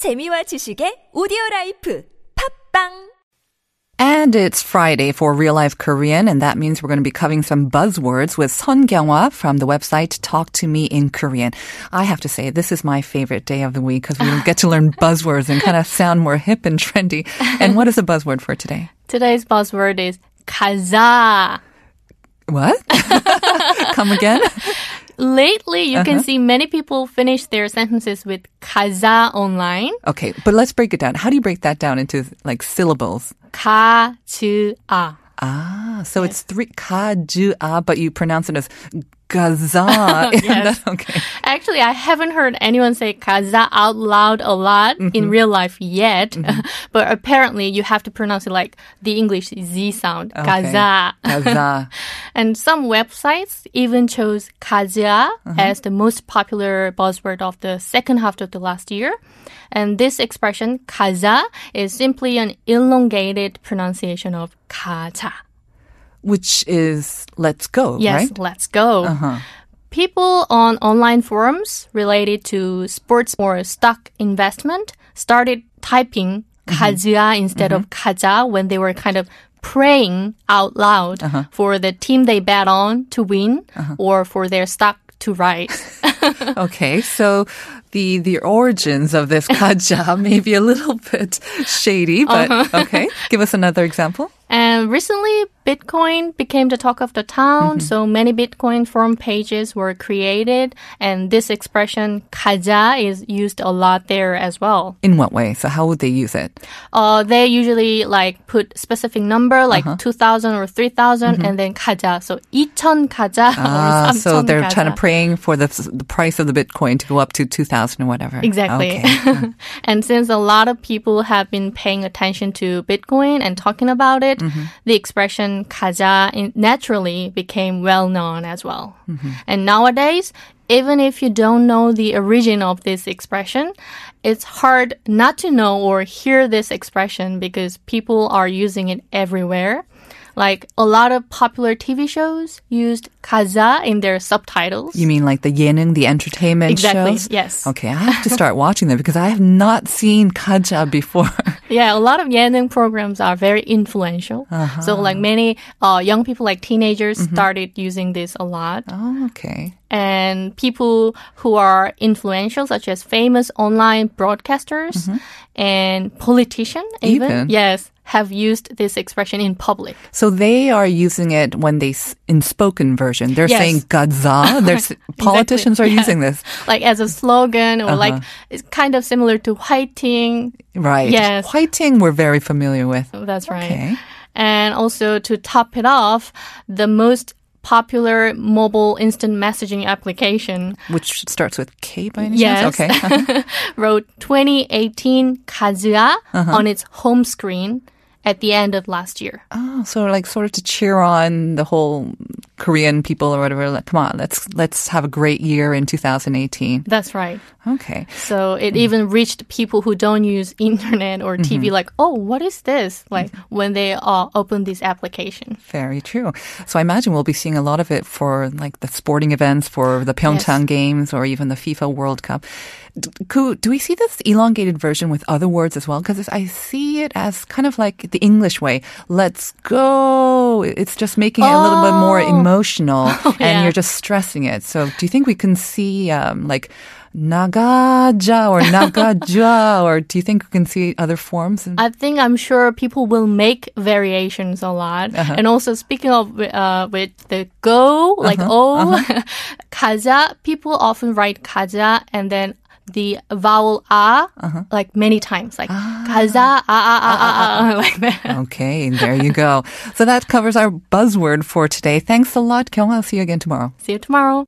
재미와 지식의 오디오 라이프 팝빵 And it's Friday for Real Life Korean, and that means we're going to be covering some buzzwords with Son Kyunghwa from the website Talk to Me in Korean. I have to say, this is my favorite day of the week because we get to learn buzzwords and kind of sound more hip and trendy. And what is the buzzword for today? Today's buzzword is 가자. What? Come again? Lately, you Uh-huh. can see many people finish their sentences with 가자 online. Okay, but let's break it down. How do you break that down into like syllables? 가즈아. Ah, so it's three ka-ju-a, but you pronounce it as kaza. yes. okay? Actually, I haven't heard anyone say kaza out loud a lot mm-hmm. in real life yet, mm-hmm. but apparently you have to pronounce it like the English Z sound, okay. kaza. Kaza. and some websites even chose kaza uh-huh. as the most popular buzzword of the second half of the last year. And this expression, kaza, is simply an elongated pronunciation of kata Which is let's go, Yes, right? Uh-huh. let's go. People on online forums related to sports or stock investment started typing Mm-hmm. 가즈아 instead of 가자 when they were kind of praying out loud Uh-huh. for the team they bet on to win or for their stock to rise. Okay, so the the origins of this kaja may be a little bit shady, but Uh-huh. okay. Give us another example. And recently, Bitcoin became the talk of the town, mm-hmm. so many Bitcoin forum pages were created, and this expression "kaja" is used a lot there as well. In what way? So how would they use it? Uh, they usually like put specific number, like uh-huh. two thousand or three thousand, mm-hmm. and then "kaja." So 2,000 "kaja." Ah, so they're 가자. trying to praying for the, the price of the Bitcoin to go up to two thousand or whatever. Exactly. Okay. Hmm. and since a lot of people have been paying attention to Bitcoin and talking about it, mm-hmm. the expression and kaja naturally became well known as well. Mm-hmm. And nowadays, even if you don't know the origin of this expression, it's hard not to know or hear this expression because people are using it everywhere. Like a lot of popular TV shows used kaza in their subtitles. You mean like the yeneung, the entertainment exactly, shows? Yes. Okay, I have to start watching them because I have not seen kaja before. Yeah, a lot of 예능 programs are very influential. Uh-huh. So like many uh, young people, like teenagers, mm-hmm. started using this a lot. oh, okay. And people who are influential, such as famous online broadcasters mm-hmm. and politicians, even, Even? yes, have used this expression in public. So they are using it when they in spoken version. They're Yes. saying gaza. There's politicians are yeah. using this. Like as a slogan or like it's kind of similar to hwaiting. Right. Yes. Hwaiting we're very familiar with. That's right. Okay. And also to top it off, the most popular mobile instant messaging application Which starts with K by any Yes. chance? Okay. wrote 2018 Kazua Uh-huh. on its home screen at the end of last year. oh, so like sort of to cheer on the whole Korean people or whatever. Like, come on, let's let's have a great year in 2018. That's right. Okay. So it Mm. even reached people who don't use internet or TV Mm-hmm. like, oh, what is this? Like when they uh, open this application. Very true. So I imagine we'll be seeing a lot of it for like the sporting events for the Pyeongchang Games or even the FIFA World Cup. D- do we see this elongated version with other words as well? Because I see it as kind of like the English way. Let's go. It's just making it a little bit more Oh. emotional and you're just stressing it. So do you think we can see um, like nagaja or nagaja or do you think we can see other forms? I think I'm sure people will make variations a lot. Uh-huh. And also speaking of uh, with the go, like Uh-huh. oh, kaja, people often write kaja and then the vowel a Uh-huh. like many times, like Ah. kaza a a a a, a like that. Okay, there you go. So that covers our buzzword for today. Thanks a lot, Kyung. I'll see you again tomorrow. See you tomorrow.